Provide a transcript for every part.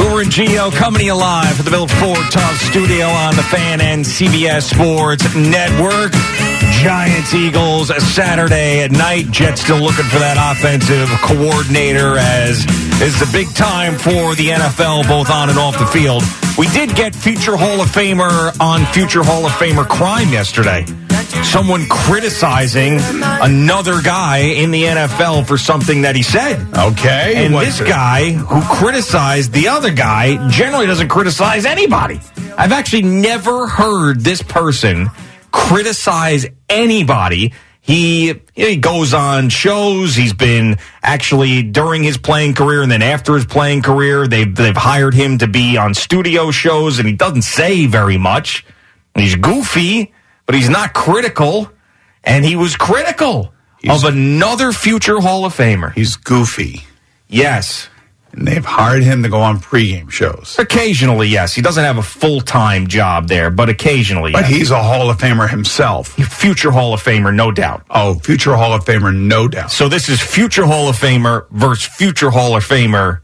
And Gio coming to you live from the Built Ford Tough Studio on the Fan and CBS Sports Network. Giants Eagles Saturday at night. Jets still looking for that offensive coordinator as is the big time for the NFL, both on and off the field. We did get future Hall of Famer on future Hall of Famer crime yesterday. Someone criticizing another guy in the NFL for something that he said. Okay. And this it? guy who criticized the other guy generally doesn't criticize anybody. I've actually never heard this person criticize anybody. He he goes on shows. He's been actually during his playing career and then after his playing career, they've they've hired him to be on studio shows, and he doesn't say very much. He's goofy, but he's not critical. And he was critical He's- of another future Hall of Famer. He's goofy. Yes. And they've hired him to go on pregame shows. Occasionally, yes. He doesn't have a full time job there, but occasionally, But yes. he's a Hall of Famer himself. future Hall of Famer, no doubt. Oh, future Hall of Famer, no doubt. So this is future Hall of Famer versus future Hall of Famer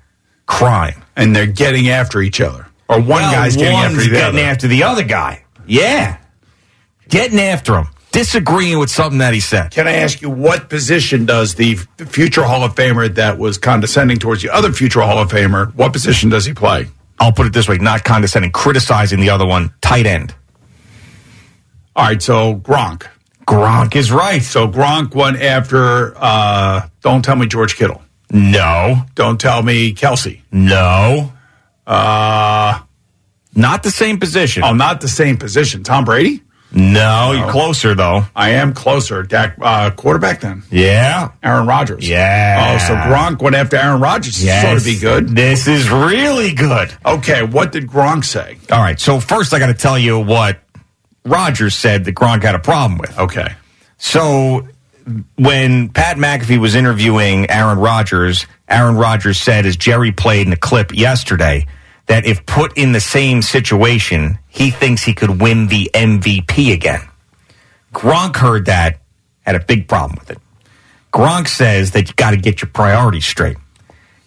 crime. And they're getting after each other. Or one Well, guy's getting after the getting other. after the other guy. Yeah, getting after him, disagreeing with something that he said. Can I ask you what position does the future Hall of Famer that was condescending towards the other future Hall of Famer, what position does he play? I'll put it this way: not condescending, criticizing the other one. Tight end. All right, so Gronk. Gronk is right. So Gronk went after, uh, don't tell me George Kittle. No, Don't tell me Kelce. no, Uh, not the same position. oh, not the same position. Tom Brady? No, you're closer though. I am closer. Dak, uh, quarterback then. Yeah. Aaron Rodgers. Yeah. Oh, so Gronk went after Aaron Rodgers. This sort of be good. This is really good. Okay, what did Gronk say? All right. So first, I got to tell you what Rodgers said that Gronk had a problem with. Okay. So when Pat McAfee was interviewing Aaron Rodgers, Aaron Rodgers said, as Jerry played in a clip yesterday, that if put in the same situation, he thinks he could win the MVP again. Gronk heard that, had a big problem with it. Gronk says that you got to get your priorities straight.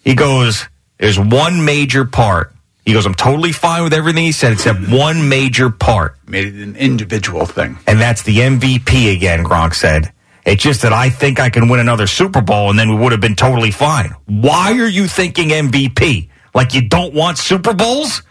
He goes, there's one major part. He goes, I'm totally fine with everything he said except one major part Made it an individual thing. and that's the MVP again, Gronk said. It's just that I think I can win another Super Bowl and then we would have been totally fine. Why are you thinking MVP? Like you don't want Super Bowls?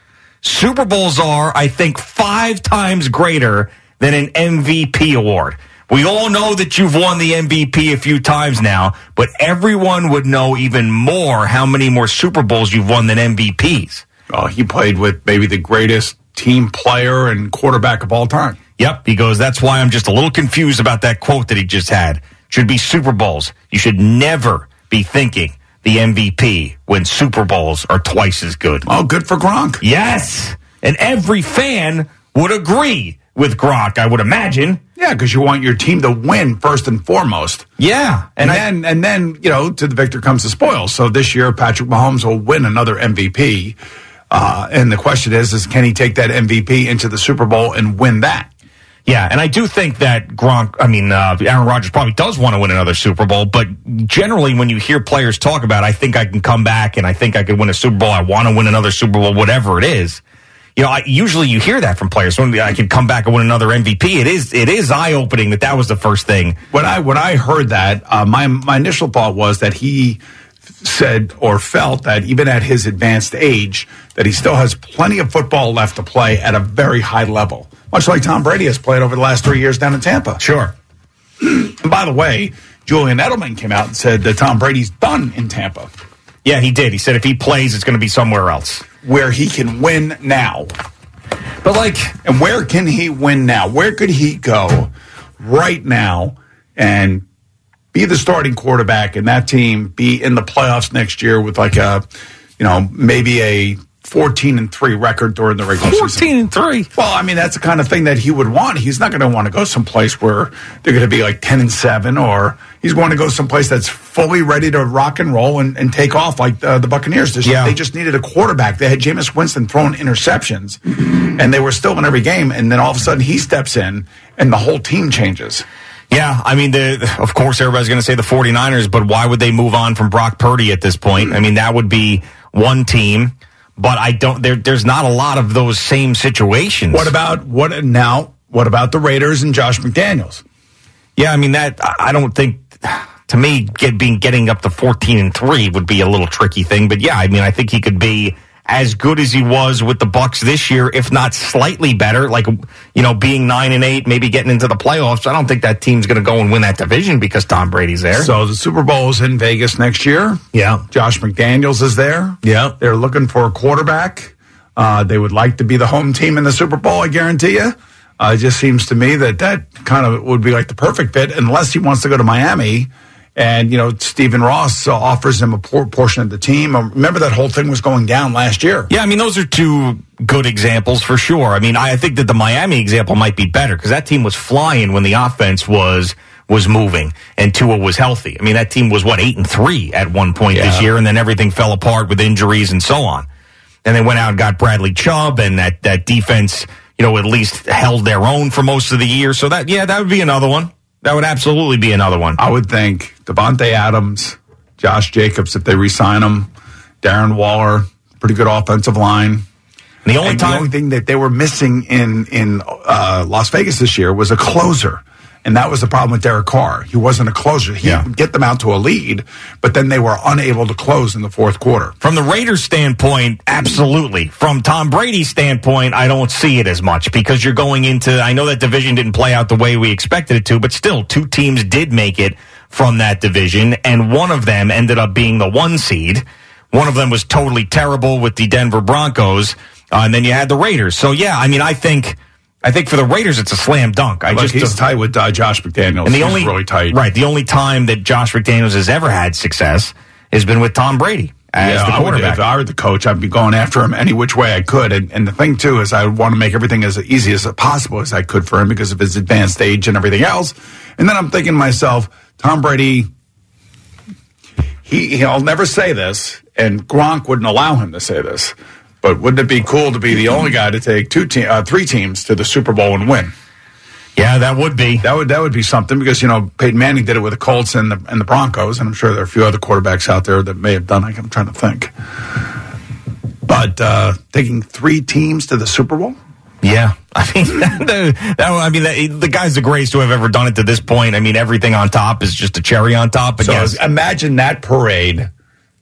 Super Bowls are, I think, five times greater than an MVP award. We all know that you've won the MVP a few times now, but everyone would know even more how many more Super Bowls you've won than MVPs. Oh, he played with maybe the greatest team player and quarterback of all time. Yep. He goes, that's why I'm just a little confused about that quote that he just had. Should be Super Bowls. You should never be thinking the MVP when Super Bowls are twice as good. Oh, good for Gronk. Yes. And every fan would agree with Gronk, I would imagine. Yeah, because you want your team to win first and foremost. Yeah. And, And, I, then, and then, you know, to the victor comes the spoils. So this year, Patrick Mahomes will win another MVP. Uh, and the question is, is can he take that MVP into the Super Bowl and win that? Yeah. And I do think that Gronk, I mean, uh, Aaron Rodgers probably does want to win another Super Bowl, but generally when you hear players talk about, I think I can come back and I think I could win a Super Bowl. I want to win another Super Bowl, whatever it is. You know, I, usually you hear that from players. When I can come back and win another MVP, it is it is eye opening that that was the first thing. When I when I heard that, uh, my my initial thought was that he said or felt that even at his advanced age, that he still has plenty of football left to play at a very high level, much like Tom Brady has played over the last three years down in Tampa. Sure. And by the way, Julian Edelman came out and said that Tom Brady's done in Tampa. Yeah, he did. He said if he plays, it's going to be somewhere else. where he can win now. But like, And where can he win now? Where could he go right now and be the starting quarterback and that team be in the playoffs next year with like a, you know, maybe a 14 and 3 record during the regular season? 14 and 3. Well, I mean, that's the kind of thing that he would want. He's not going to want to go someplace where they're going to be like 10 and 7, or he's going to go someplace that's fully ready to rock and roll and, and take off like uh, the Buccaneers. This, Yeah. They just needed a quarterback. They had Jameis Winston throwing interceptions, and they were still in every game. And then all of a sudden, he steps in, and the whole team changes. Yeah, I mean, the, of course, everybody's going to say the 49ers, but why would they move on from Brock Purdy at this point? I mean, that would be one team, but I don't, there, there's not a lot of those same situations. What about what now? What about the Raiders and Josh McDaniels? Yeah, I mean, that, I don't think, to me, get, being, getting up to 14 and 3 would be a little tricky thing, but yeah, I mean, I think he could be as good as he was with the Bucs this year, if not slightly better, like, you know, being 9 and 8, maybe getting into the playoffs. I don't think that team's going to go and win that division because Tom Brady's there. So the Super Bowl is in Vegas next year. yeah. Josh McDaniels is there. Yeah. They're looking for a quarterback. Uh, they would like to be the home team in the Super Bowl, I guarantee you. Uh, it just seems to me that that kind of would be like the perfect fit, unless he wants to go to Miami. And, you know, Stephen Ross uh, offers him a por- portion of the team. Um, remember that whole thing was going down last year. Yeah, I mean, those are two good examples for sure. I mean, I think that the Miami example might be better because that team was flying when the offense was was moving and Tua was healthy. I mean, that team was what eight and three at one point this year, and then everything fell apart with injuries and so on. And they went out and got Bradley Chubb, and that that defense, you know, at least held their own for most of the year. So that yeah, that would be another one. That would absolutely be another one. I would think Davante Adams, Josh Jacobs, if they re-sign him, Darren Waller, pretty good offensive line. The only And the only thing that they were missing in in uh, Las Vegas this year was a closer, and that was the problem with Derek Carr. He wasn't a closer. He Yeah. would get them out to a lead, but then they were unable to close in the fourth quarter. From the Raiders' standpoint, absolutely. From Tom Brady's standpoint, I don't see it as much because you're going into. I know that division didn't play out the way we expected it to, but still, two teams did make it from that division, and one of them ended up being the one seed. One of them was totally terrible with the Denver Broncos, uh, and then you had the Raiders. So yeah, I mean, I think, I think for the Raiders, it's a slam dunk. I Look, just he's tight with uh, Josh McDaniels. and the he's only really tight. right? The only time that Josh McDaniels has ever had success has been with Tom Brady as Yeah, the I would, quarterback. if I were the coach, I'd be going after him any which way I could. And, and the thing too is, I would want to make everything as easy as possible as I could for him because of his advanced age and everything else. And then I'm thinking to myself, Tom Brady, he he'll never say this, and Gronk wouldn't allow him to say this. But wouldn't it be cool to be the only guy to take two te- uh, three teams to the Super Bowl and win? yeah, that would be. That would that would be something because you know Peyton Manning did it with the Colts and the and the Broncos, and I'm sure there are a few other quarterbacks out there that may have done. it. I'm trying to think, but uh, taking three teams to the Super Bowl. Yeah, I mean, the, that, I mean, the, the guy's the greatest to have ever done it to this point. I mean, everything on top is just a cherry on top. But So yes, imagine that parade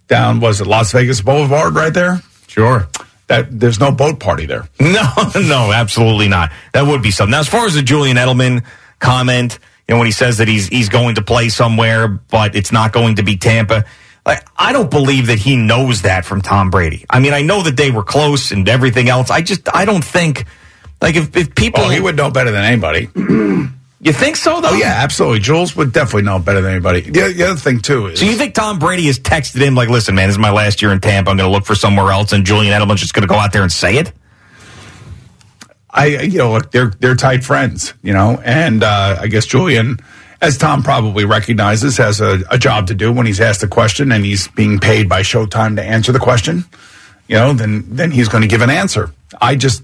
down was it Las Vegas Boulevard right there. Sure. That there's no boat party there. No, no, absolutely not. That would be something. Now, as far as the Julian Edelman comment, you know, when he says that he's he's going to play somewhere, but it's not going to be Tampa. Like, I don't believe that he knows that from Tom Brady. I mean, I know that they were close and everything else. I just, I don't think, like, if, if people, Oh, he would know better than anybody. you think so though? Oh yeah, absolutely. Jules would definitely know better than anybody. The, the other thing too is So you think Tom Brady has texted him like, "Listen, man, this is my last year in Tampa. I'm going to look for somewhere else," and Julian Edelman's just going to go out there and say it? I, you know, look, they're they're tight friends, you know, and uh, I guess Julian, as Tom probably recognizes, has a, a job to do when he's asked a question and he's being paid by Showtime to answer the question. You know, then then he's going to give an answer. I just,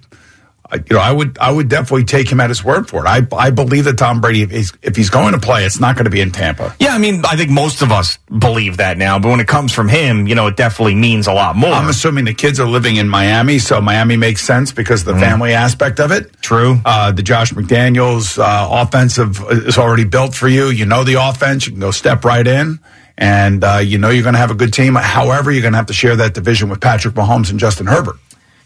you know, I would I would definitely take him at his word for it. I I believe that Tom Brady, if he's, if he's going to play, it's not going to be in Tampa. Yeah, I mean, I think most of us believe that now, but when it comes from him, you know, it definitely means a lot more. I'm assuming the kids are living in Miami, so Miami makes sense because of the family aspect of it. True. Uh, the Josh McDaniels uh, offensive is already built for you. You know the offense. You can go step right in, and uh, you know you're going to have a good team. However, you're going to have to share that division with Patrick Mahomes and Justin Herbert.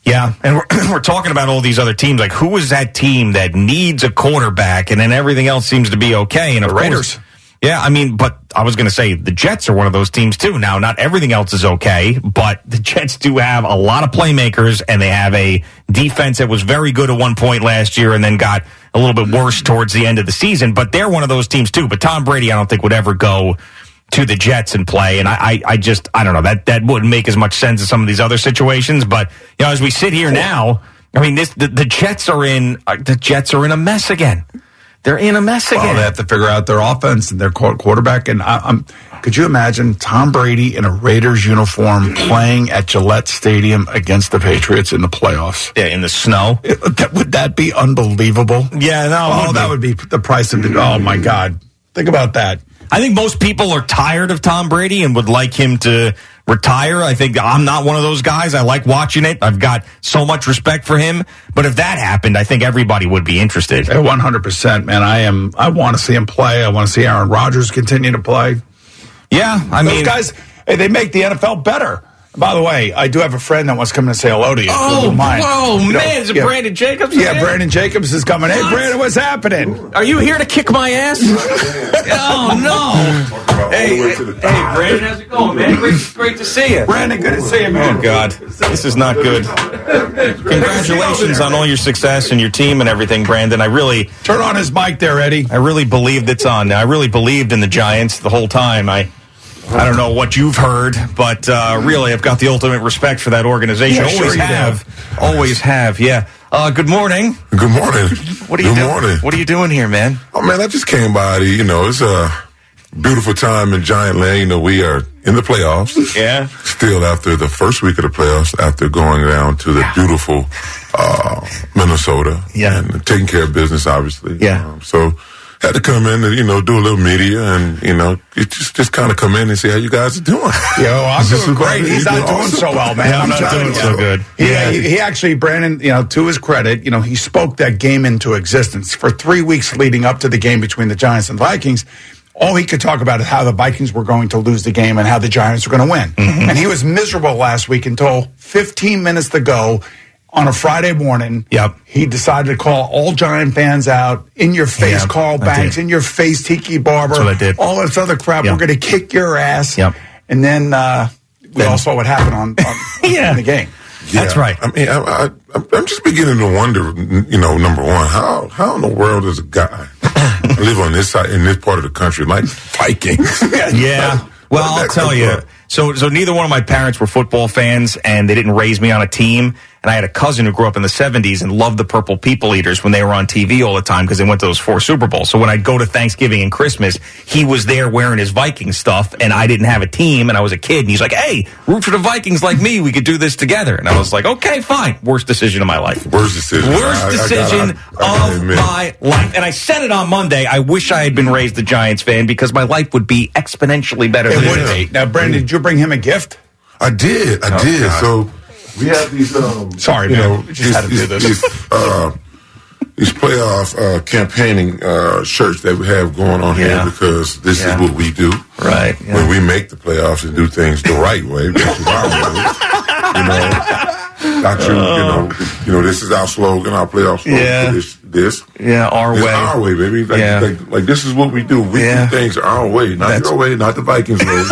Yeah, and we're, we're talking about all these other teams. Like, who is that team that needs a quarterback, and then everything else seems to be okay? And of The course- Raiders. Yeah, I mean, but I was going to say the Jets are one of those teams too. Now, not everything else is okay, but the Jets do have a lot of playmakers and they have a defense that was very good at one point last year and then got a little bit worse towards the end of the season. But they're one of those teams too. But Tom Brady, I don't think would ever go to the Jets and play. And I, I, I just, I don't know that that wouldn't make as much sense as some of these other situations. But you know, as we sit here now, I mean, this the, the Jets are in uh, the Jets are in a mess again. They're in a mess again. Well, they have to figure out their offense and their quarterback. And I, I'm, could you imagine Tom Brady in a Raiders uniform playing at Gillette Stadium against the Patriots in the playoffs? yeah, in the snow. It- that- would that be unbelievable? Yeah, no. Oh, would that be. would be the price of the. Oh my God! Think about that. I think most people are tired of Tom Brady and would like him to retire. I think I'm not one of those guys. I like watching it. I've got so much respect for him. But if that happened, I think everybody would be interested. One hundred percent, man. I am. I want to see him play. I want to see Aaron Rodgers continue to play. Yeah, I Those mean, guys, hey, they make the NFL better. By the way, I do have a friend that wants to come in and say hello to you. if you Oh, whoa, You know, man, is it yeah. Brandon Jacobs? Yeah, Brandon Jacobs is coming. Hey, Brandon, what's happening? Are you here to kick my ass? oh no! Hey, hey, hey, Brandon, how's it going, man? Great, great to see you. Brandon, good to see you, man. Oh God, this is not good. Congratulations on all your success and your team and everything, Brandon. I really, Turn on his mic there, Eddie. I really believed it's on. I really believed in the Giants the whole time. I, I don't know what you've heard, but uh, really, I've got the ultimate respect for that organization. Yeah, sure always you do. have, always have. Yeah. Uh, good morning. Good morning. What are you Good doing? morning. What are you doing here, man? Oh man, I just came by to, you know, it's a beautiful time in Giant Land. You know, we are in the playoffs. Yeah. Still after the first week of the playoffs, after going down to the beautiful uh, Minnesota. Yeah. And taking care of business, obviously. Yeah. Um, so had to come in and, you know, do a little media and, you know, it just, just kind of come in and see how you guys are doing. Yo, I'm doing great. He's you're not doing awesome. so well, man. Yeah, I'm not doing so good. He, Yeah. he, he actually, Brandon, you know, to his credit, you know, he spoke that game into existence for three weeks leading up to the game between the Giants and Vikings. All he could talk about is how the Vikings were going to lose the game and how the Giants were going to win. Mm-hmm. And he was miserable last week until 15 minutes to go on a Friday morning. Yep. He decided to call all Giant fans out in your face, Yeah, Carl Banks, in your face, Tiki Barber. That's what I did. All this other crap. Yep. We're going to kick your ass. Yep. And then uh, we Then- all saw what happened on, on Yeah. in the game. That's right. I mean, I, I, I'm- I'm just beginning to wonder, you know, number one, how how in the world does a guy live on this side in this part of the country like Vikings? Yeah. Well, I'll tell you. from? So, so neither one of my parents were football fans, and they didn't raise me on a team. And I had a cousin who grew up in the '70s and loved the Purple People Eaters when they were on TV all the time because they went to those four Super Bowls. So when I'd go to Thanksgiving and Christmas, he was there wearing his Viking stuff, and I didn't have a team, and I was a kid. And he's like, "Hey, root for the Vikings like me. We could do this together." And I was like, "Okay, fine." Worst decision of my life. Worst decision. Worst I- I decision I- I gotta of admit. my life. And I said it on Monday. I wish I had been raised a Giants fan because my life would be exponentially better It than would it is. be. Now, Brandon, did you bring him a gift? I did. I oh, did. So we have these. Um, Sorry, you man. know, We just had to do this. These, uh, these playoff uh, campaigning uh, shirts that we have going on Yeah. here because this Yeah. is what we do. Right, yeah. When we make the playoffs and do things the right way, which is our way. You know, not you. You know, oh. you know. This is our slogan, our playoff slogan. Yeah. This, this. Yeah, our It's way. our way, baby. Like, Yeah. like, like this is what we do. We Yeah. do things our way, not That's- your way, not the Vikings way,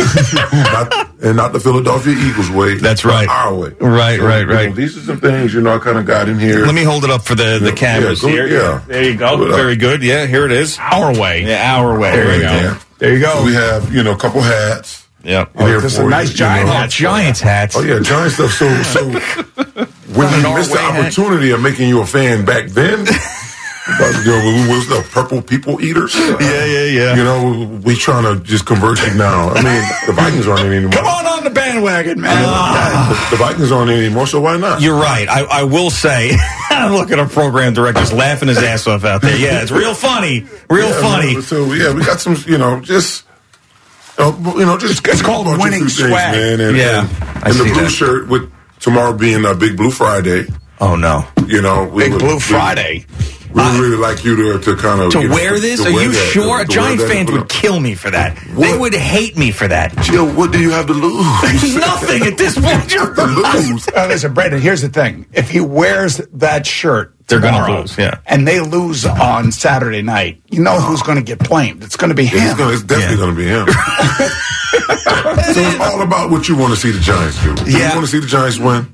not, and not the Philadelphia Eagles way. That's right. Our way. Right, right, you know, right. these are some things you know I kind of got in here. Let me hold it up for the, the Yeah, cameras yeah, go- here. yeah. There you go. Put it. Very good. Yeah, here it is. Our way. Yeah, our way. There Right you go. there. There you go. We have you know a couple hats. Yeah, in here oh, this is for a nice you giant know. Oh, Giants hats. Oh yeah, giant stuff. So so when you missed the opportunity of making you a fan back then. But, you know, we was the purple people eaters. Yeah, yeah, yeah. You know, we trying to just convert you now. I mean, the Vikings aren't in anymore. Come on on the bandwagon, man. The, the Vikings aren't anymore, so why not? You're right. I, I will say, look at our program director's laughing his ass off out there. Yeah, it's real funny. Real Yeah, funny. So yeah, we got some, you know, just. Uh, you know, just It's- it's called a winning things, man. And, Yeah, and, and the blue that. shirt with tomorrow being a big blue Friday. Oh, no. You know, we Big would- Blue Friday. We would really like you to to kind of To you know, wear this? to Are wear you that, sure? to- to wear Giants that fans would kill me for that. They would hate me for that. up- Jill, what do you have to lose? Nothing at this point. to lose. Uh, listen, Brandon, here's the thing. If he wears that shirt They're gonna tomorrow, lose, yeah. and they lose on Saturday night, you know who's going to get blamed? It's going to be It's, him. gonna, it's definitely Yeah. going to be him. so it's all about what you want to see the Giants do. Do Yeah. You want to see the Giants win?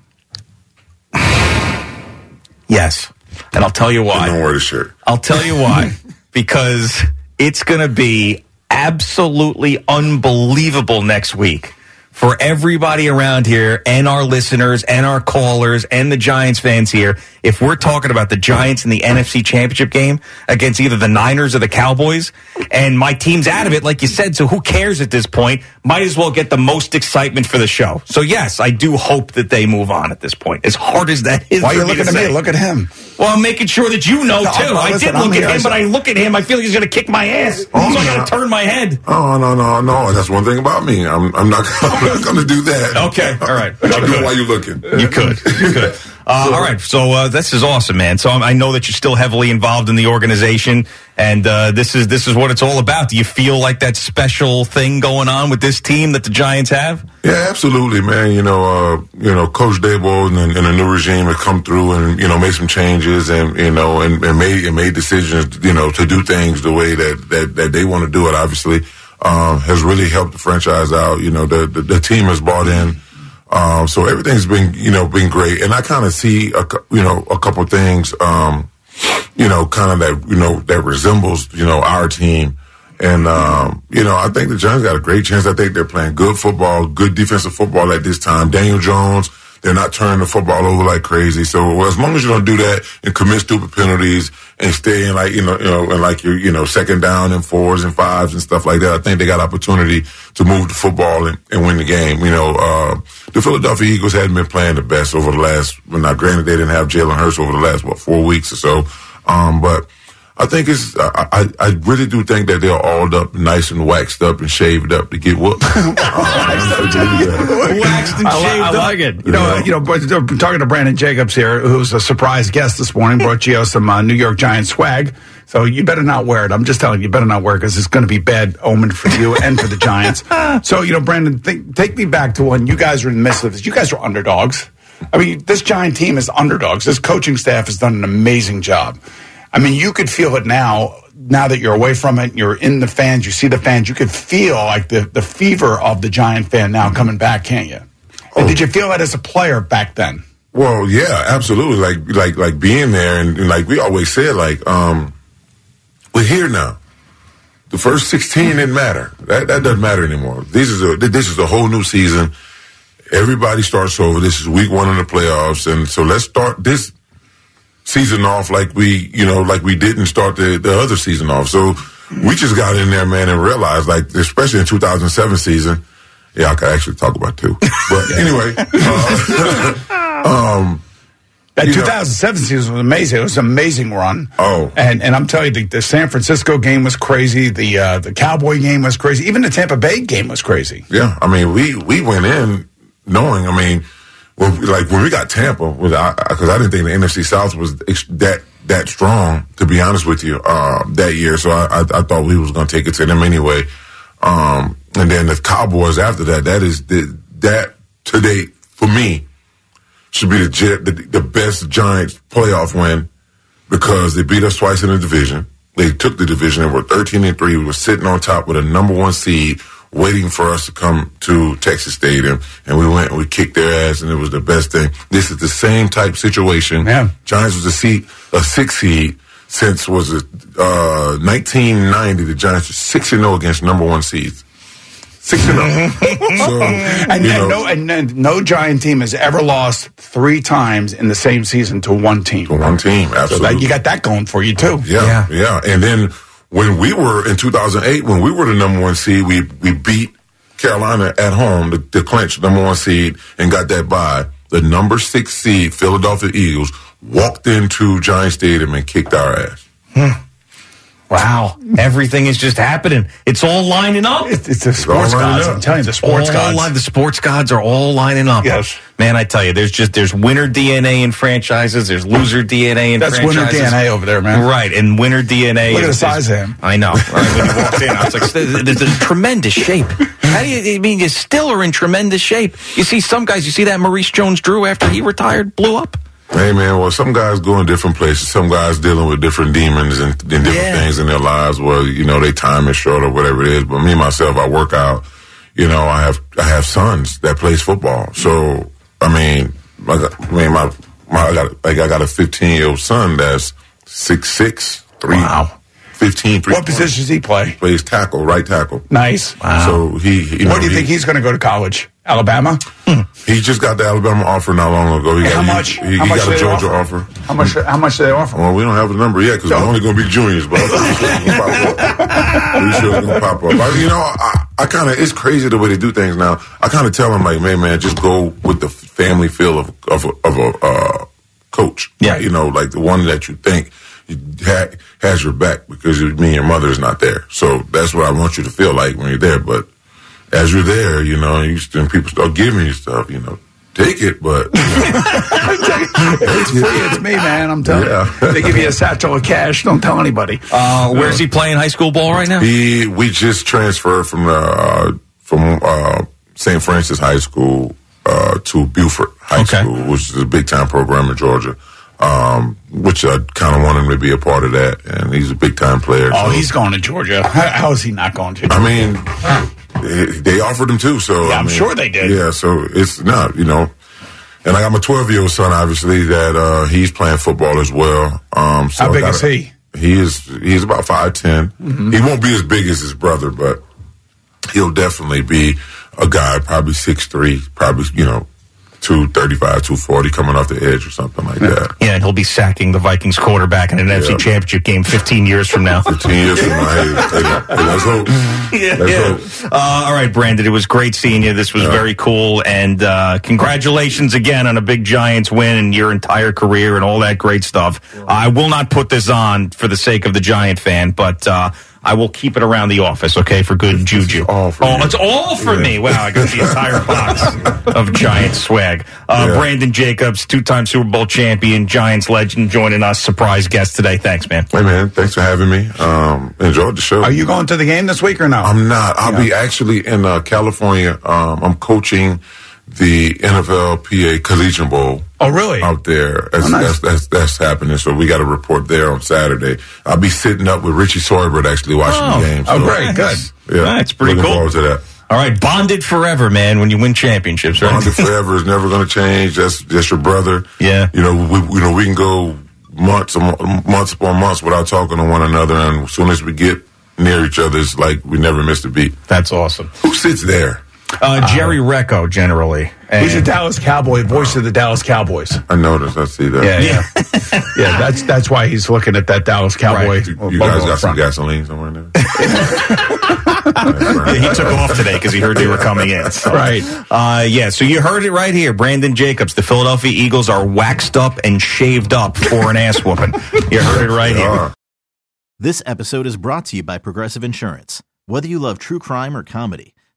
Yes. And I'll tell you Then don't why. wear the shirt. I'll tell you why. because it's going to be absolutely unbelievable next week for everybody around here and our listeners and our callers and the Giants fans here. If we're talking about the Giants in the NFC Championship game against either the Niners or the Cowboys, and my team's out of it, like you said, so who cares at this point? Might as well get the most excitement for the show. So yes, I do hope that they move on at this point. As hard as that is, Why are you looking at me? Look at him. Well, I'm making sure that you know No, too. no, I did I'm look here. at him, but I look at him. I feel like he's going to kick my ass. Oh, so I no. got to turn my head. Oh no no no! That's one thing about me. I'm I'm not, I'm not going to do that. Okay, all right. But I'll do it while you're looking. You could. You could. Uh, all right. So uh, this is awesome, man. So I know that you're still heavily involved in the organization, and uh, this is this is what it's all about. Do you feel like that special thing going on with this team that the Giants have? Yeah, absolutely, man. You know, uh, you know, Coach Daboll and, and the new regime have come through and you know made some changes and you know and, and made and made decisions, you know, to do things the way that that, that they want to do it. Obviously, um, has really helped the franchise out. You know, the the, the team has bought in. Um, so everything's been, you know, been great. And I kind of see, a, you know, a couple things, um, you know, kind of that, you know, that resembles, you know, our team. And, um, you know, I think the Giants got a great chance. I think they're playing good football, good defensive football at this time. Daniel Jones, they're not turning the football over like crazy. So as long as you don't do that and commit stupid penalties and stay in like, you know, you know, and like your, you know, second down and fours and fives and stuff like that, I think they got opportunity to move the football and, and win the game. You know, uh, the Philadelphia Eagles hadn't been playing the best over the last, well, now granted they didn't have Jalen Hurts over the last, what, four weeks or so. Um, but I think it's, I, I, I really do think that they're all up, nice and waxed up and shaved up to get whooped. Uh, Waxed and I, shaved I up. like it. You know, you know. But uh, talking to Brandon Jacobs here, who's a surprise guest this morning, brought Gio some uh, New York Giants swag. So you better not wear it. I'm just telling you, you better not wear it because it's going to be bad omen for you and for the Giants. So you know, Brandon, think, take me back to when you guys were in the midst of this. You guys were underdogs. I mean, this Giant team is underdogs. This coaching staff has done an amazing job. I mean, you could feel it now. Now that you're away from it, you're in the fans. You see the fans. You could feel like the the fever of the Giant fan now coming back, can't you? And did you feel that as a player back then? Well, yeah, absolutely. Like, like, like being there, and, and like we always said, like, um, we're here now. The first sixteen didn't matter. That that doesn't matter anymore. This is a this is a whole new season. Everybody starts over. This is week one of the playoffs, and so let's start this season off like we, you know, like we didn't start the, the other season off. So we just got in there, man, and realized, like, especially in 2007 season, yeah, I could actually talk about two. But anyway, uh, um, That You know- 2007 season was amazing. It was an amazing run. Oh. and and I'm telling you, the, the San Francisco game was crazy. The uh, the Cowboy game was crazy. Even the Tampa Bay game was crazy. Yeah, I mean, we we went in knowing. I mean, like when we got Tampa, because I, I, I didn't think the NFC South was that that strong. To be honest with you, uh, that year, so I, I, thought we was going to take it to them anyway. Um, and then the Cowboys after that, that is the, that to date for me should be the, the the best Giants playoff win because they beat us twice in the division. They took the division and were 13 and 3. We were sitting on top with a number one seed, waiting for us to come to Texas Stadium. And we went and we kicked their ass, and it was the best thing. This is the same type situation. Yeah. Giants was a seed, a six seed since was it uh, 1990. The Giants were six and zero against number one seeds. Six and zero. so And, and know, no, and, and no Giant team has ever lost three times in the same season to one team. one team, So absolutely. that, you got that going for you too. Yeah, yeah, And then when we were in 2008, when we were the number one seed, we we beat Carolina at home to, to clinch number one seed and got that bye. The number six seed Philadelphia Eagles walked into Giant Stadium and kicked our ass. Hmm. Wow. Everything is just happening. It's all lining up. It's, it's the sports gods. I'm telling you, the sports all gods. Line, the sports gods are all lining up. Yes. Man, I tell you, there's just there's winner DNA in franchises. There's loser DNA in That's franchises. winner DNA over there, man. Right, and winner DNA. Look at the size is- of him. I know. Right, when you walked in, I was like, "There's there's tremendous shape." How do you? I mean, you still are in tremendous shape. You see some guys. You see that Maurice Jones-Drew after he retired blew up. Hey man, well, some guys go in different places. Some guys dealing with different demons and, and different Yeah. things in their lives. Where you know they time is short or whatever it is. But me myself, I work out. You know, I have I have sons that plays football. So I mean, I, got, I mean my my I got like I got a 15 year old son that's six six three. Wow. 15, three What position does he play? Plays tackle, right tackle. Nice. Wow. So he, you know, Where do you he- think he's going to go to college? Alabama? He just got the Alabama offer not long ago. He got, how much? He, he how much got a they Georgia offer? offer. How much? How much do they offer? Well, we don't have the number yet because we're only going to be juniors, but I'm pretty sure it's going to pop up. Pretty sure it's going to pop up. I, you know, I, I kind of, it's crazy the way they do things now. I kind of tell them, like, man, man, just go with the family feel of, of, a- of a uh, coach. Yeah. You know, like the one that you think ha- has your back because you, me and your mother is not there. So that's what I want you to feel like when you're there. But as you're there, you know, you, and people start giving you stuff, you know, take it, but It's free. It's me, man. I'm telling Yeah. you. They give you a satchel of cash. Don't tell anybody. Uh, where's he playing high school ball right now? He we just transferred from the uh, from uh, St. Francis High School uh, to Buford High Okay. School, which is a big time program in Georgia. Um, which I kind of want him to be a part of that, and he's a big time player. Oh, so- he's going to Georgia. How, how is he not going to? I mean, they, they offered him too, so Yeah, I I'm mean, sure they did. Yeah, so it's not, you know. And I got my 12 year old son, obviously, that uh, he's playing football as well. Um, so How big gotta- is he? He is he's about five He won't be as big as his brother, but he'll definitely be a guy, probably six three, probably you know, two thirty five, two forty, coming off the edge or something like that. Yeah, and he'll be sacking the Vikings quarterback in an NFC Championship game 15 years from now. Fifteen years from now, hey, hey, hey, let's hope. yeah, Let's yeah. Uh, all right, Brandon, it was great seeing you. This was very cool. And uh, congratulations again on a big Giants win and your entire career and all that great stuff. I will not put this on for the sake of the Giant fan, but uh, I will keep it around the office, okay, for good juju. all for oh, you. it's all for Yeah. me. Wow, I got the entire box of Giant swag. Uh, Yeah. Brandon Jacobs, two time Super Bowl champion, Giants legend, joining us. Surprise guest today. Thanks, man. Hey man, thanks for having me. Um, enjoyed the show. Are you going to the game this week or no? I'm not. I'll be actually in uh, California. Um, I'm coaching the NFL PA Collegiate Bowl. Oh, really? Out there, that's, Oh, nice. that's, that's that's happening. So we got a report there on Saturday. I'll be sitting up with Richie Sorbert actually watching Oh. the game. Oh, So, great. Good. Yeah, That's pretty looking cool. Forward to that. All right, bonded forever, man. When you win championships, right? Bonded forever is never going to change. That's that's your brother. Yeah. You know, we you know we can go months months upon months without talking to one another, and as soon as we get near each other, it's like we never missed a beat. That's awesome. Who sits there? Uh, Jerry Recco, generally. He's a Dallas Cowboy, voice of the Dallas Cowboys. I noticed. I see that. yeah, yeah. Yeah, that's that's why he's looking at that Dallas Cowboy. Right. You, you guys got some gasoline somewhere in there? Yeah, he took off today because he heard they were coming in. So. Right. Uh, yeah, so you heard it right here. Brandon Jacobs. The Philadelphia Eagles are waxed up and shaved up for an ass whooping. You heard it right here. This episode is brought to you by Progressive Insurance. Whether you love true crime or comedy,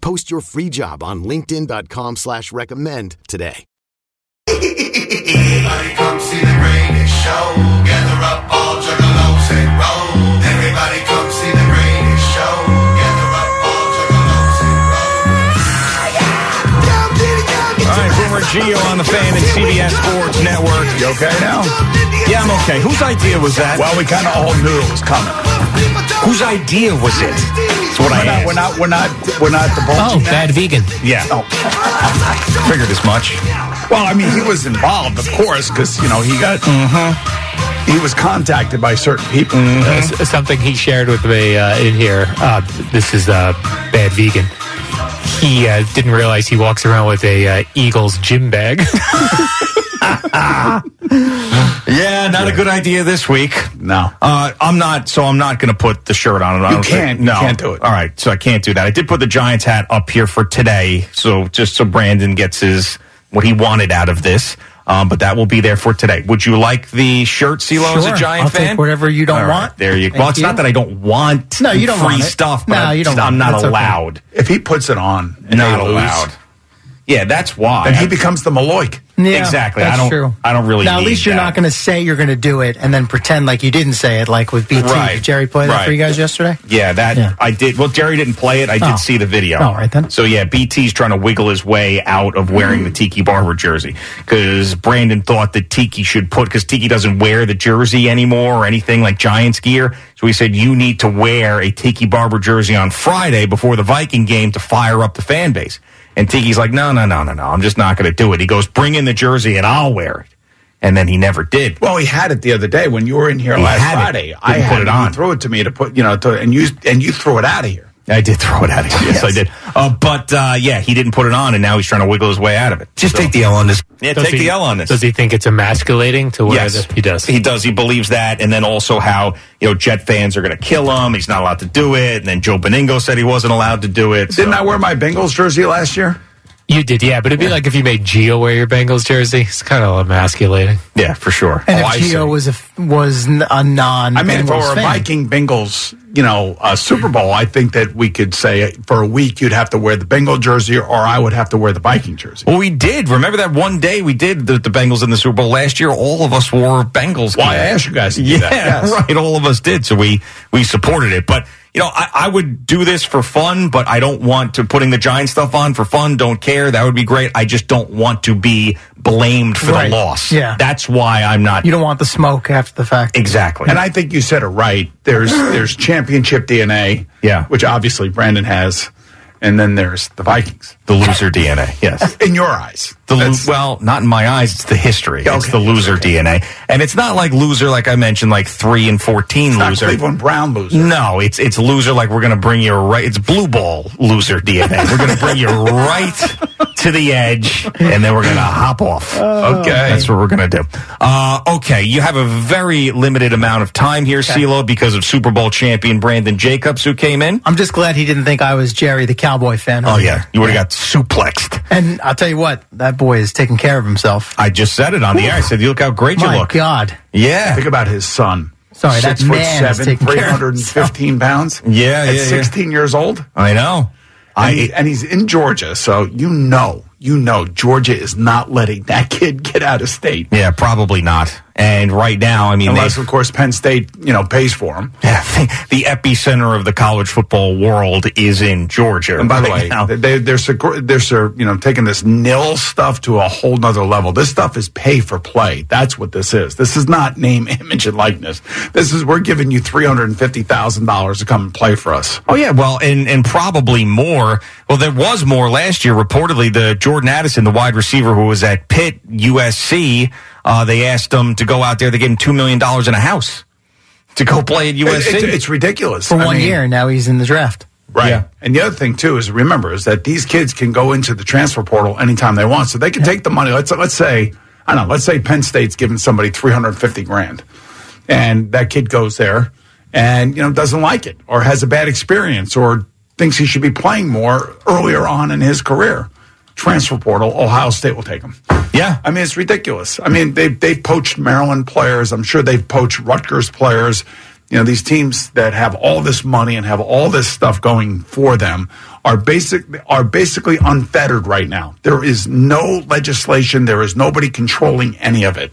Post your free job on LinkedIn.com slash recommend today. Everybody come see the greatest show. Gather up all juggalos and roll. Everybody come see the greatest show. Gather up all juggalos and roll. All right, Boomer Gio on the fan and CBS Sports Network. You okay now? Yeah, I'm okay. Whose idea was that? Well, we kind of all knew it was coming. Whose idea was it? That's what I We're not, asked. we're not, we're not, we're not Oh, divulging bad vegan. Yeah, Oh. I figured as much. Well, I mean, he was involved, of course, because you know he got. He was contacted by certain people. Uh, something he shared with me uh, in here. Uh, this is uh, bad vegan. He uh, didn't realize he walks around with a uh, Eagles gym bag. Yeah, not a good idea this week. No. Uh, I'm not, so I'm not going to put the shirt on. I You don't think- can't. You no, can't do it. All right, so I can't do that. I did put the Giants hat up here for today, so just so Brandon gets his what he wanted out of this. Um, but that will be there for today. Would you like the shirt, CeeLo, as a Sure. Giant I'll fan? take whatever you don't All right, want. There you go. Well, it's you. not that I don't want No, you don't free want stuff, but No, I'm, you don't I'm want it. not That's okay. allowed. If he puts it on, Not allowed. Yeah, that's why. And he becomes the Maloik. Yeah, Exactly. I That's don't- True. I don't really Now, at least you're that. not going to say you're going to do it and then pretend like you didn't say it, like with BT. Right. Did Jerry play that Right. for you guys yesterday? Yeah, that Yeah. I did. Well, Jerry didn't play it. I did Oh. see the video. All right, then. So yeah, BT's trying to wiggle his way out of wearing the Tiki Barber jersey because Brandon thought that Tiki should put because Tiki doesn't wear the jersey anymore or anything like Giants gear. So he said you need to wear a Tiki Barber jersey on Friday before the Viking game to fire up the fan base. And Tiki's like, no, no, no, no, no. I'm just not going to do it. He goes, bring in the jersey and I'll wear it. And then he never did. Well, he had it the other day when you were in here He last. Friday. I put had it on. Threw it to me to put, you know, to, and you and you threw it out of here. I did throw it at him. Yes, I did. Uh, but uh, yeah, he didn't put it on, and now he's trying to wiggle his way out of it. Just So- take the L on this. Yeah, Does take he- the L on this. Does he think it's emasculating to wear Yes, the, he does. He does. He believes that, and then also how you know Jet fans are going to kill him. He's not allowed to do it. And then Joe Benigno said he wasn't allowed to do it. Didn't so- I wear my Bengals jersey last year? You did, yeah, but it'd be like if you made Gio wear your Bengals jersey. It's kind of emasculating. Yeah, for sure. And Oh, I if Gio see. was a was n- a non, I mean, if it Bengals were a Viking Bengals, you know, uh, Super Bowl, I think that we could say for a week you'd have to wear the Bengal jersey, or I would have to wear the Viking jersey. Well, we did. Remember that one day we did the, the Bengals in the Super Bowl last year. All of us wore Bengals. Why gear. I asked you guys to do Yeah, that? Yes. right. All of us did. So we we supported it. But you know, I, I would do this for fun, but I don't want to putting the Giant stuff on for fun. Don't care. That would be great. I just don't want to be blamed for Right. the loss. Yeah. that's why I'm not. you don't want the smoke after the fact. exactly. And I think you said it right. There's there's championship DNA, Yeah. which obviously Brandon has, and then there's the Vikings. the loser DNA. Yes. In your eyes, The That's- well, not in my eyes. It's the history. Yeah, It's the loser DNA, and it's not like loser like I mentioned, like three and fourteen not loser. Cleveland Brown loser. No, it's it's loser like we're going to bring you right. It's blue ball loser DNA. We're going to bring you right to the edge, and then we're going to hop off. Okay. That's what we're going to do. Uh, okay, you have a very limited amount of time here, CeeLo, because of Super Bowl champion Brandon Jacobs, who came in. I'm just glad he didn't think I was Jerry, the Cowboy fan. Oh yeah, you would have got suplexed. And I'll tell you what, that boy is taking care of himself. I just said it on the air. I said, "You look how great you My look." God. Yeah, Think about his son. Sorry, that Six foot man is seven, taking care of 315 pounds. Yeah, At yeah, yeah. 16 years old. I know. And, I he- and he's in Georgia, so you know, you know, Georgia is not letting that kid get out of state. yeah, probably not. And right now, I mean, Unless, they- of course, Penn State, you know, pays for them. Yeah, the epicenter of the college football world is in Georgia. And by the way, now. they, they're, they're, you know, taking this nil stuff to a whole nother level. This stuff is pay for play. That's what this is. This is not name, image, and likeness. This is, we're giving you $350,000 to come and play for us. Oh yeah, well, and and probably more. Well, there was more last year. Reportedly, the Jordan Addison, the wide receiver who was at Pitt, USC, uh, they asked him to go out there. They gave him two million dollars in a house to go play at It- USC. it's, it's ridiculous. For I one mean, year, now he's in the draft. Right. And the other thing too is remember is that these kids can go into the transfer portal anytime they want. So they can take the money. Let's let's say I don't know, let's say Penn State's giving somebody 350 grand. And that kid goes there and you know doesn't like it or has a bad experience or thinks he should be playing more earlier on in his career. Transfer portal, Ohio State will take him. Yeah. I mean, it's ridiculous. I mean, they've, they've poached Maryland players. I'm sure they've poached Rutgers players. You know, these teams that have all this money and have all this stuff going for them are basic are basically unfettered right now. There is no legislation. There is nobody controlling any of it.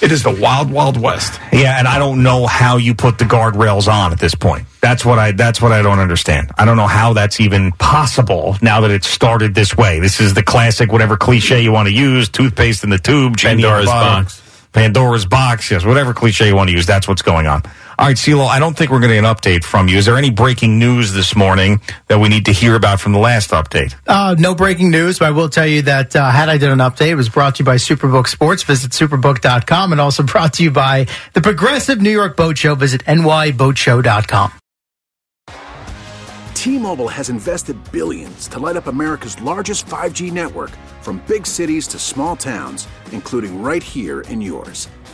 It is the wild, wild west. Yeah, and I don't know how you put the guardrails on at this point. That's what I that's what I don't understand. I don't know how that's even possible now that it's started this way. This is the classic whatever cliche you want to use, toothpaste in the tube, genie in the Pandora's box. Pandora's box, yes, whatever cliche you want to use, that's what's going on. All right, CeeLo, I don't think we're going to get an update from you. Is there any breaking news this morning that we need to hear about from the last update? Uh, no breaking news, but I will tell you that uh, had I done an update, it was brought to you by Superbook Sports. Visit superbook.com and also brought to you by the Progressive New York Boat Show. Visit nyboatshow.com. T-Mobile has invested billions to light up America's largest 5G network from big cities to small towns, including right here in yours.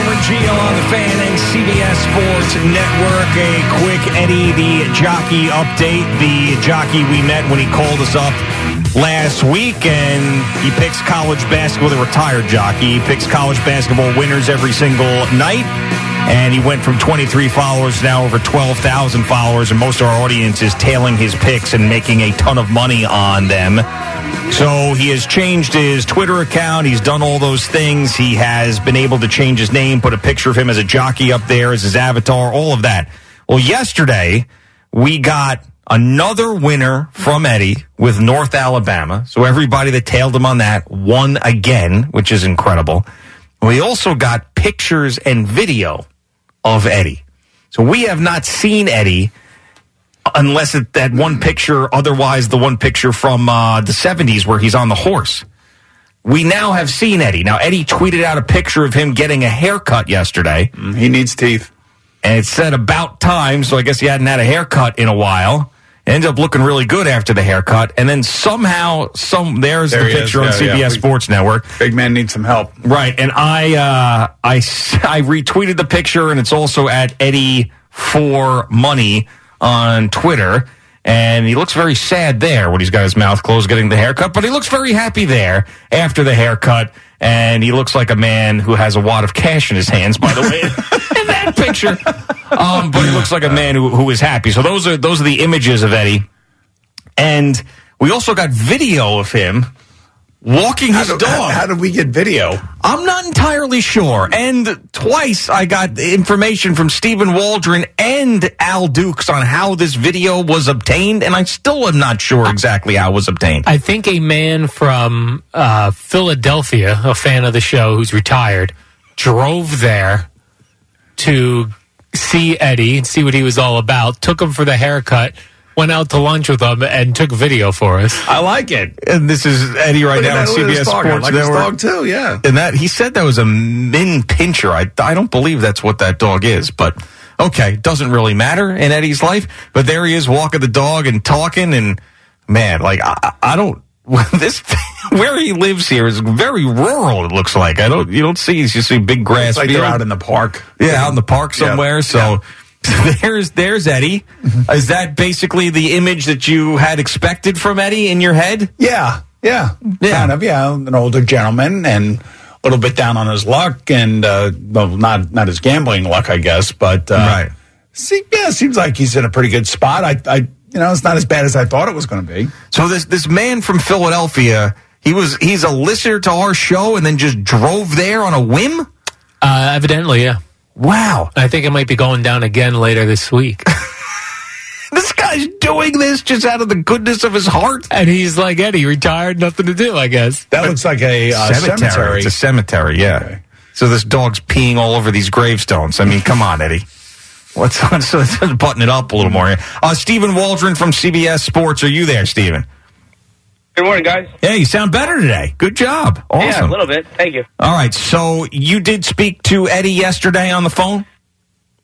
Boomer Gio on the fan and CBS Sports Network. A quick Eddie the jockey update. The jockey we met when he called us up last week, and he picks college basketball. The retired jockey he picks college basketball winners every single night. And he went from 23 followers now over 12,000 followers, and most of our audience is tailing his picks and making a ton of money on them. So he has changed his Twitter account. He's done all those things. He has been able to change his name, put a picture of him as a jockey up there as his avatar, all of that. Well, yesterday we got another winner from Eddie with North Alabama. So everybody that tailed him on that won again, which is incredible. We also got pictures and video of Eddie. So we have not seen Eddie unless it, that one picture, otherwise the one picture from uh, the 70s where he's on the horse. We now have seen Eddie. Now, Eddie tweeted out a picture of him getting a haircut yesterday. He needs teeth. And it said about time, so I guess he hadn't had a haircut in a while. Ended up looking really good after the haircut. And then somehow, some there's There the he is. picture on Yeah, CBS yeah. Sports Network. Big man needs some help. Right, and I uh, I I retweeted the picture, and it's also at Eddie for Money on Twitter. And he looks very sad there when he's got his mouth closed getting the haircut, but he looks very happy there after the haircut. And he looks like a man who has a wad of cash in his hands, by the way, in that picture. Um, but he looks like a man who, who is happy. So those are those are the images of Eddie. And we also got video of him walking his how do- dog. How did we get video? I'm not entirely sure. And twice I got information from Stephen Waldron and Al Dukes on how this video was obtained, and I still am not sure exactly how it was obtained. I think a man from uh, Philadelphia, a fan of the show who's retired, drove there to see Eddie and see what he was all about. Took him for the haircut. Went out to lunch with them and took video for us. I like it. And this is Eddie right Look now at on that, look at his CBS dog. I Sports like his Network. dog too. Yeah. And that he said that was a min pinscher. I I don't believe that's what that dog is, but okay, doesn't really matter in Eddie's life. But there he is walking the dog and talking, and man, like I, I I don't. This where he lives here is very rural. It looks like I don't. You don't see. You see big grass. It's like field. they're out in the park. Yeah, out in the park Yeah. somewhere. So there's there's Eddie. Is that basically the image that you had expected from Eddie in your head? Yeah, yeah, yeah. kind of. Yeah, an older gentleman and a little bit down on his luck, and uh, well, not not his gambling luck, I guess, but uh, Right. See, yeah, seems like he's in a pretty good spot. I, I, you know, it's not as bad as I thought it was going to be. So this this man from Philadelphia, he was he's a listener to our show and then just drove there on a whim. Uh, evidently, yeah. Wow. I think it might be going down again later this week. This guy's doing this just out of the goodness of his heart. and he's like Eddie, retired, nothing to do, I guess. That looks like a uh, cemetery. It's a cemetery. Yeah. So this dog's peeing all over these gravestones. I mean, come on, Eddie. Let's, let's, let's button it up a little more. here. Uh, Stephen Waldron from CBS Sports. Are you there, Stephen? Good morning, guys. Hey, you sound better today. Good job. Awesome. Yeah, a little bit. Thank you. All right. So you did speak to Eddie yesterday on the phone?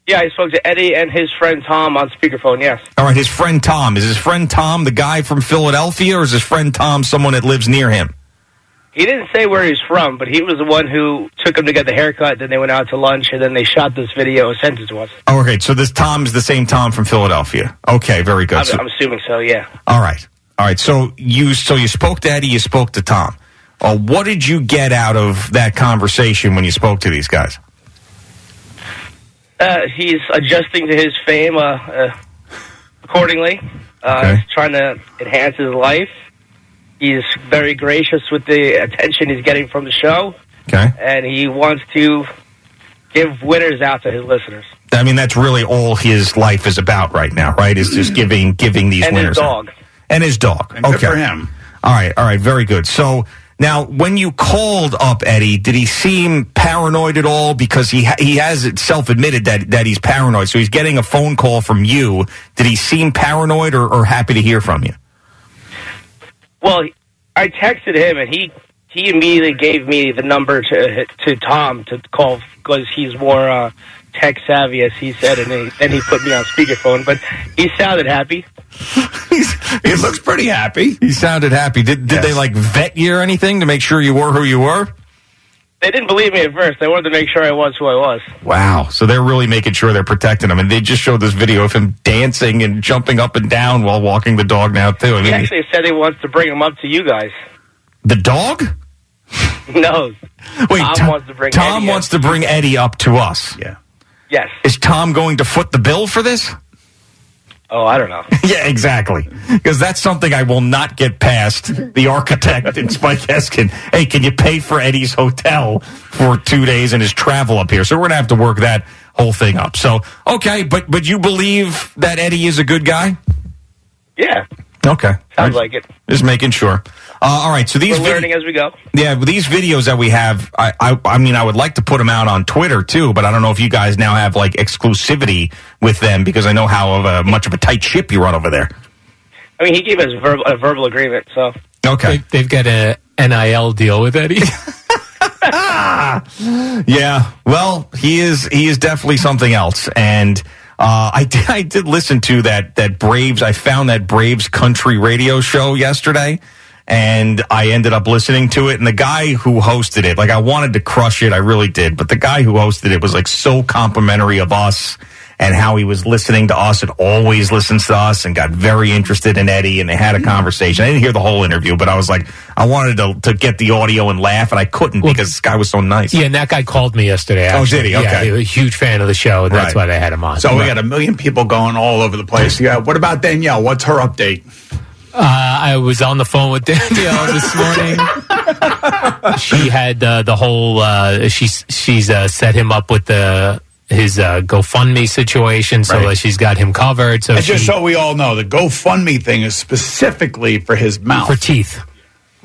Yeah, I spoke to Eddie and his friend Tom on speakerphone. Yes. All right. His friend Tom. Is his friend Tom the guy from Philadelphia or is his friend Tom someone that lives near him? He didn't say where he's from, but he was the one who took him to get the haircut. Then they went out to lunch, and then they shot this video and sent it to us. Oh, okay. So this Tom is the same Tom from Philadelphia. Okay. Very good. I'm, So- I'm assuming so. Yeah. All right. All right. So you so you spoke to Eddie, you spoke to Tom. Uh, what did you get out of that conversation when you spoke to these guys? Uh, he's adjusting to his fame uh, uh, accordingly. Uh, Okay. He's trying to enhance his life. He's very gracious with the attention he's getting from the show, Okay. and he wants to give winners out to his listeners. I mean, that's really all his life is about right now, right? Is just giving giving these and winners dog. And his dog. And good okay. for him. All right. All right. Very good. So now, when you called up Eddie, did he seem paranoid at all? Because he ha- he has self admitted that that he's paranoid. So he's getting a phone call from you. Did he seem paranoid or, or happy to hear from you? Well, I texted him, and he he immediately gave me the number to to Tom to call because he's more uh, tech savvy, as he said, and he, then he put me on speakerphone. But he sounded happy. He looks pretty happy. He sounded happy. Did did they like vet you or anything to make sure you were who you were? They didn't believe me at first. They wanted to make sure I was who I was. Wow. So they're really making sure they're protecting him. And they just showed this video of him dancing and jumping up and down while walking the dog now, too. I He mean, actually said he wants to bring him up to you guys. the dog? No, Wait, Tom Tom, wants to bring Tom Eddie wants to bring Eddie up to us. Yeah. yes. Is Tom going to foot the bill for this? Oh, I don't know. yeah, exactly. Because that's something I will not get past the architect and Spike Eskin. Hey, can you pay for Eddie's hotel for two days and his travel up here? So we're gonna have to work that whole thing up. So okay, but but you believe that Eddie is a good guy? Yeah, Okay, sounds like it. just making sure. Uh, all right, so these We're vid- learning as we go. yeah, these videos that we have, I, I, I mean, I would like to put them out on Twitter too, but I don't know if you guys now have like exclusivity with them because I know how of a, much of a tight ship you run over there. I mean, he gave us verbal, a verbal agreement, so Okay. They, have got a NIL deal with Eddie. Yeah, well, he is he is definitely something else, and uh, I did I did listen to that that Braves. I found that Braves country radio show yesterday, and I ended up listening to it. And the guy who hosted it, like I wanted to crush it, I really did, but the guy who hosted it was like so complimentary of us and how he was listening to us and always listens to us and got very interested in Eddie and they had a mm-hmm. conversation. I didn't hear the whole interview, but I was like, I wanted to, to get the audio and laugh and I couldn't because this guy was so nice. yeah, and that guy called me yesterday. Oh, Actually. did he? Yeah, Okay. he was a huge fan of the show, and that's Right. why they had him on. So we got a million people going all over the place. Yeah. What about Danielle? What's her update? Uh, I was on the phone with Danielle this morning. she had uh, the whole. Uh, she's she's uh, set him up with the his uh, GoFundMe situation, so Right. that she's got him covered. So and just so we all know, the GoFundMe thing is specifically for his mouth. for teeth.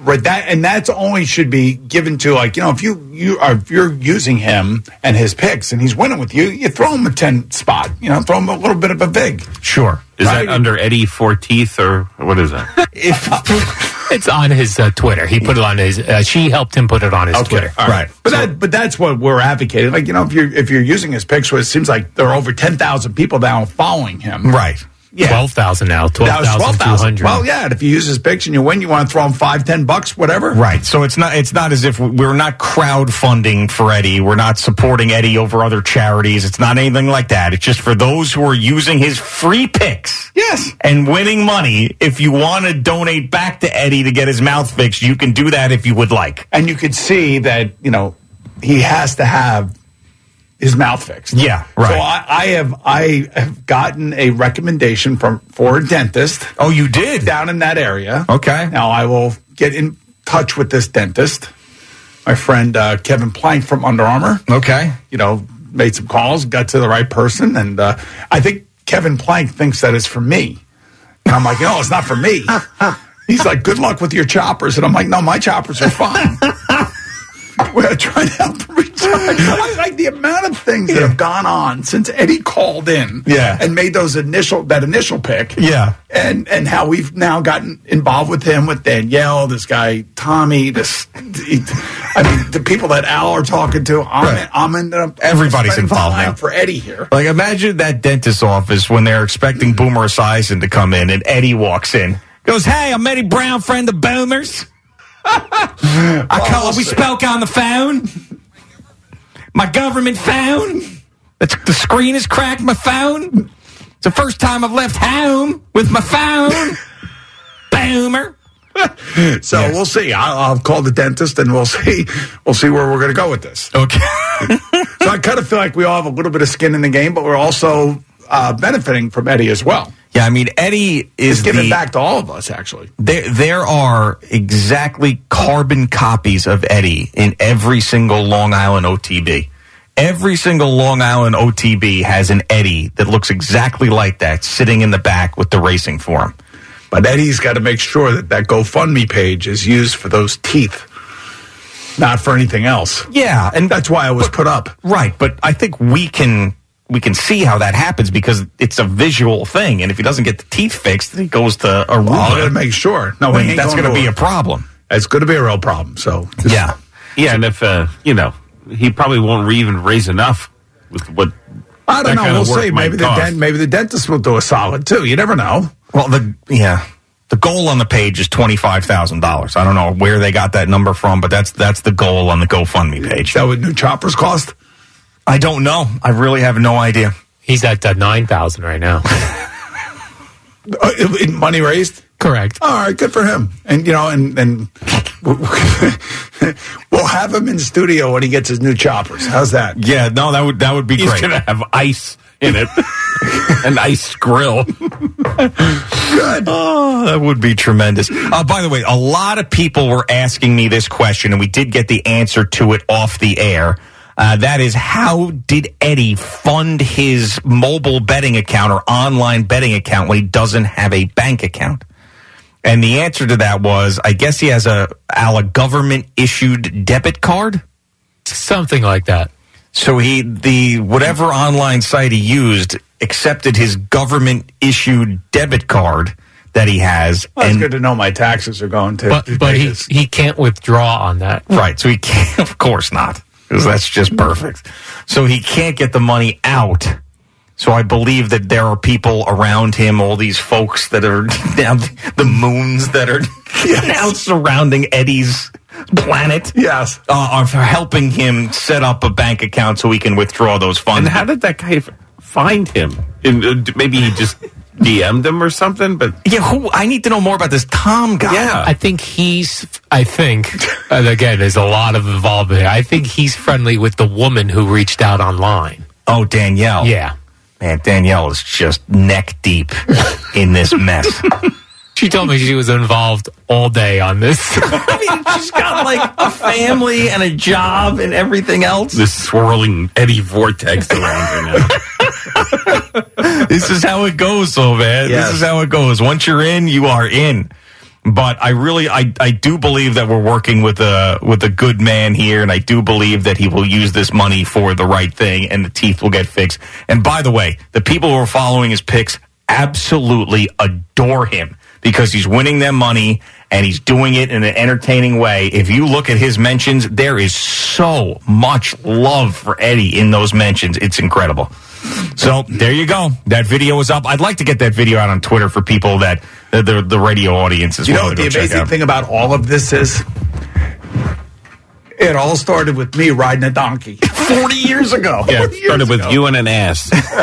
Right, that and that's only should be given to like you know if you you are if you're using him and his picks and he's winning with you, you throw him a ten spot, you know, throw him a little bit of a vig. Sure. Is Right. that under Eddie Forteeth or what is that? if, It's on his uh, Twitter. He put it on his. Uh, she helped him put it on his Twitter. all right. But that but that's what we're advocating. Like you know if you're if you're using his picks, well, it seems like there are over ten thousand people now following him. Right. Yeah. Twelve thousand now. Twelve thousand two hundred. Well, yeah. And if you use his picks and you win, you want to throw him five, ten bucks, whatever. Right. So it's not it's not as if we're not crowdfunding for Eddie. We're not supporting Eddie over other charities. It's not anything like that. It's just for those who are using his free picks. Yes. And winning money. If you want to donate back to Eddie to get his mouth fixed, you can do that if you would like. And you could see that you know he has to have his mouth fixed. Yeah, right. So I, I have I have gotten a recommendation from for a dentist. Oh, you did down in that area. Okay. Now I will get in touch with this dentist. My friend uh, Kevin Plank from Under Armour. Okay. You know, made some calls, got to the right person, and uh, I think Kevin Plank thinks that is for me. And I'm like, no, it's not for me. He's like, good luck with your choppers, and I'm like, no, my choppers are fine. We're trying to help him recharge. I like the amount of things that have gone on since Eddie called in, Yeah. and made those initial that initial pick, Yeah. and and how we've now gotten involved with him with Danielle, this guy Tommy, this I mean the people that Al are talking to. I'm Right. I'm in the, Everybody's involved now. for Eddie here. Like imagine that dentist's office when they're expecting Boomer Esiason to come in and Eddie walks in. Goes, hey, I'm Eddie Brown, friend of Boomers. I call. It we spoke on the phone. My government phone. It's, the screen is cracked. My phone. It's the first time I've left home with my phone. Boomer. So we'll see. I'll, I'll call the dentist and we'll see. We'll see where we're going to go with this. Okay. so I kind of feel like we all have a little bit of skin in the game, but we're also uh, benefiting from Eddie as well. Yeah, I mean Eddie is giving the, back to all of us, actually. There, there are exactly carbon copies of Eddie in every single Long Island OTB. Every single Long Island OTB has an Eddie that looks exactly like that sitting in the back with the racing form. But Eddie's got to make sure that that GoFundMe page is used for those teeth, not for anything else. Yeah, and that's why it was put up. Right, but I think we can we can see how that happens because it's a visual thing, and if he doesn't get the teeth fixed, he goes to Aruba. Well, I got to make sure. No, Then he ain't that's going going to to be a problem. It's going to be a real problem. So just- Yeah. Yeah, and if uh, you know, he probably won't even raise enough with what. I don't that know. kind of We'll see. Maybe the cost. dent, maybe the dentist will do a solid too. You never know. Well, the yeah, the goal on the page is twenty five thousand dollars. I don't know where they got that number from, but that's that's the goal on the GoFundMe page. Is that what new choppers cost? I don't know. I really have no idea. He's at uh, nine thousand right now. Uh, in- in money raised. Correct. All right, good for him. And you know, and and we'll have him in studio when he gets his new choppers. How's that? Yeah, no, that would that would be He's great. gonna have ice in it, an ice grill. Good. Oh, that would be tremendous. Uh, by the way, a lot of people were asking me this question, and we did get the answer to it off the air. Uh, that is, how did Eddie fund his mobile betting account or online betting account when he doesn't have a bank account? And the answer to that was, I guess he has a, a government issued debit card. Something like that. So he the whatever online site he used accepted his government issued debit card that he has, Well, it's good to know my taxes are going to. But but he he can't withdraw on that. right. So he can't, of course not, because that's just perfect. So he can't get the money out. So I believe that there are people around him, all these folks that are now the moons that are now surrounding Eddie's planet. Yes, uh, are helping him set up a bank account so he can withdraw those funds. And how did that guy find him? In, uh, maybe he just DM'd him or something. But Yeah, who? I need to know more about this Tom guy. Yeah. I think he's. I think, and again, there's a lot of involvement here. I think he's friendly with the woman who reached out online. Oh, Danielle. Yeah. Man, Danielle is just neck deep in this mess. She told me she was involved all day on this. I mean, she's got like a family and a job and everything else. This swirling eddy vortex around her now. this is how it goes, though, man. Yes. This is how it goes. Once you're in, you are in. But I really, I, I do believe that we're working with a with a good man here, and I do believe that he will use this money for the right thing, and the teeth will get fixed. And by the way, the people who are following his picks absolutely adore him because he's winning them money and he's doing it in an entertaining way. If you look at his mentions, there is so much love for Eddie in those mentions. It's incredible. So there you go. That video is up. I'd like to get that video out on Twitter for people that the the, the radio audience as You well. know to what go the amazing thing about all of this is? It all started with me riding a donkey 40 years ago. Yeah, 40 years started with ago. you and an ass.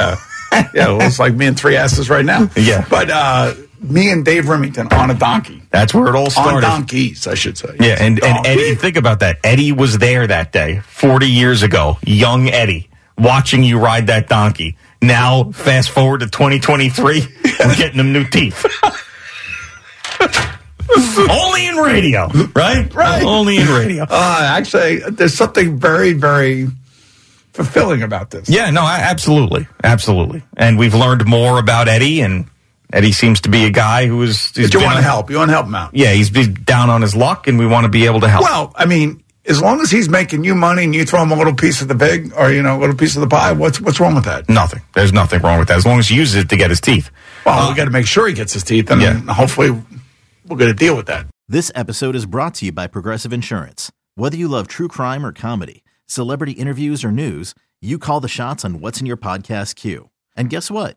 yeah, well, it's like me and three asses right now. Yeah. But uh, me and Dave Rimington on a donkey. That's where it all started. On donkeys, I should say. Yeah, and, and Eddie, think about that. Eddie was there that day, 40 years ago, young Eddie, watching you ride that donkey. Now, fast forward to 2023, we're getting them new teeth. Only in radio, right? Right. Only in radio. Uh, actually, there's something very, very fulfilling about this. Yeah, no, a- absolutely. Absolutely. And we've learned more about Eddie, and Eddie seems to be a guy who is. But you want to help. You want to help him out. Yeah, he's he's down on his luck, and we want to be able to help. Well, I mean, as long as he's making you money and you throw him a little piece of the vig or, you know, a little piece of the pie, what's what's wrong with that? nothing. There's nothing wrong with that as long as he uses it to get his teeth. Well, we got to make sure he gets his teeth, and Yeah. hopefully we're going to deal with that. This episode is brought to you by Progressive Insurance. Whether you love true crime or comedy, celebrity interviews or news, you call the shots on what's in your podcast queue. And guess what?